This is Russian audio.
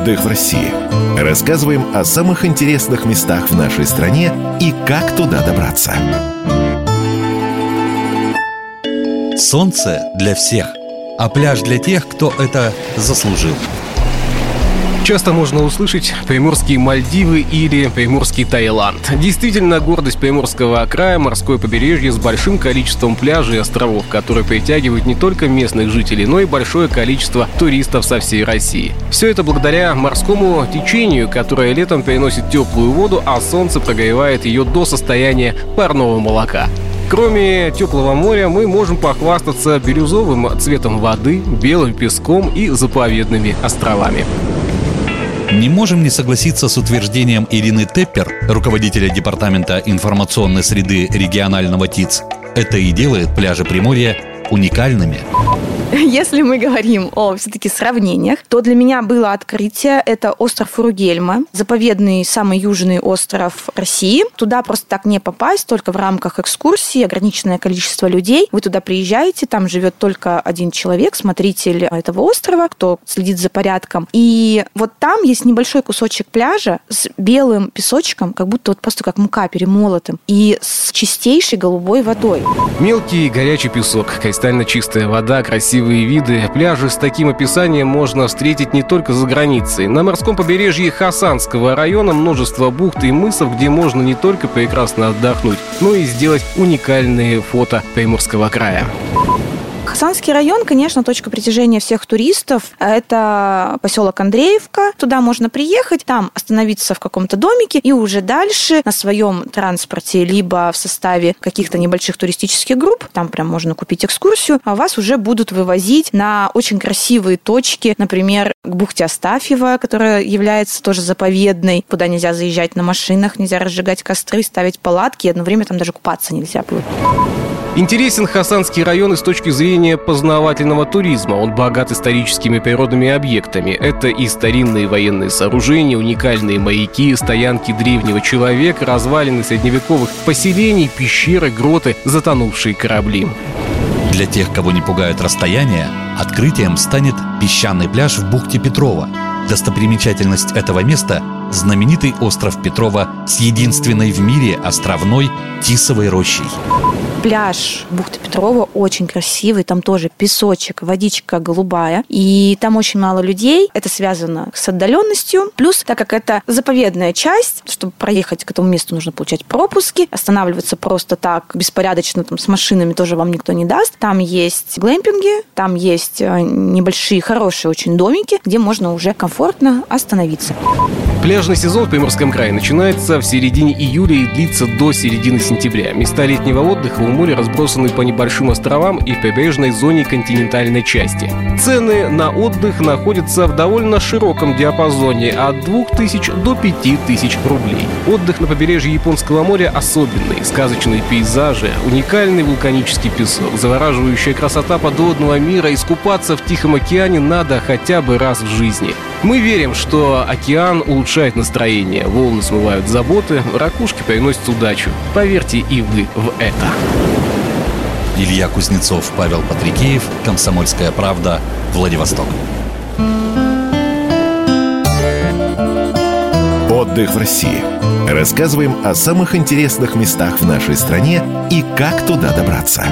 Отдых в России. Рассказываем о самых интересных местах в нашей стране и как туда добраться. Солнце для всех, а пляж для тех, кто это заслужил. Часто можно услышать Приморские Мальдивы или Приморский Таиланд. Действительно, гордость Приморского края – морское побережье с большим количеством пляжей и островов, которые притягивают не только местных жителей, но и большое количество туристов со всей России. Все это благодаря морскому течению, которое летом переносит теплую воду, а солнце прогревает ее до состояния парного молока. Кроме теплого моря, мы можем похвастаться бирюзовым цветом воды, белым песком и заповедными островами. Не можем не согласиться с утверждением Ирины Теппер, руководителя Департамента информационной среды регионального ТИЦ. Это и делает пляжи Приморья уникальными. Если мы говорим о все-таки сравнениях, то для меня было открытие. Это остров Фуругельма, заповедный самый южный остров России. Туда просто так не попасть, только в рамках экскурсии, ограниченное количество людей. Вы туда приезжаете, там живет только один человек, смотритель этого острова, кто следит за порядком. И вот там есть небольшой кусочек пляжа с белым песочком, как будто вот просто как мука перемолотым, и с чистейшей голубой водой. Мелкий горячий песок, кристально чистая вода, красивая красивые виды. Пляжи с таким описанием можно встретить не только за границей. На морском побережье Хасанского района множество бухт и мысов, где можно не только прекрасно отдохнуть, но и сделать уникальные фото Приморского края. Хасанский район, конечно, точка притяжения всех туристов. Это поселок Андреевка. Туда можно приехать, там остановиться в каком-то домике и уже дальше на своем транспорте, либо в составе каких-то небольших туристических групп, там прям можно купить экскурсию, а вас уже будут вывозить на очень красивые точки, например, к бухте Астафьева, которая является тоже заповедной, куда нельзя заезжать на машинах, нельзя разжигать костры, ставить палатки, и одно время там даже купаться нельзя было. Интересен Хасанский район и с точки зрения познавательного туризма. Он богат историческими природными объектами. Это и старинные военные сооружения, уникальные маяки, стоянки древнего человека, развалины средневековых поселений, пещеры, гроты, затонувшие корабли. Для тех, кого не пугают расстояния, открытием станет песчаный пляж в бухте Петрова. Достопримечательность этого места – знаменитый остров Петрова с единственной в мире островной Тисовой рощей. Пляж бухты Петрова очень красивый, там тоже песочек, водичка голубая, и там очень мало людей. Это связано с отдаленностью. Плюс, так как это заповедная часть, чтобы проехать к этому месту, нужно получать пропуски. Останавливаться просто так беспорядочно там, с машинами тоже вам никто не даст. Там есть глэмпинги, там есть э, небольшие, хорошие очень домики, где можно уже комфортно остановиться. Пляжный сезон в Приморском крае начинается в середине июля и длится до середины сентября. Места летнего отдыха у моря разбросаны по небольшим островам и в прибрежной зоне континентальной части. Цены на отдых находятся в довольно широком диапазоне от 2000 до 5000 рублей. Отдых на побережье Японского моря особенный. Сказочные пейзажи, уникальный вулканический песок, завораживающая красота подводного мира. Искупаться в Тихом океане надо хотя бы раз в жизни. Мы верим, что океан улучшает настроение, волны смывают заботы, ракушки приносят удачу. Поверьте и вы в это. Илья Кузнецов, Павел Патрикеев, Комсомольская правда, Владивосток. Отдых в России. Рассказываем о самых интересных местах в нашей стране и как туда добраться.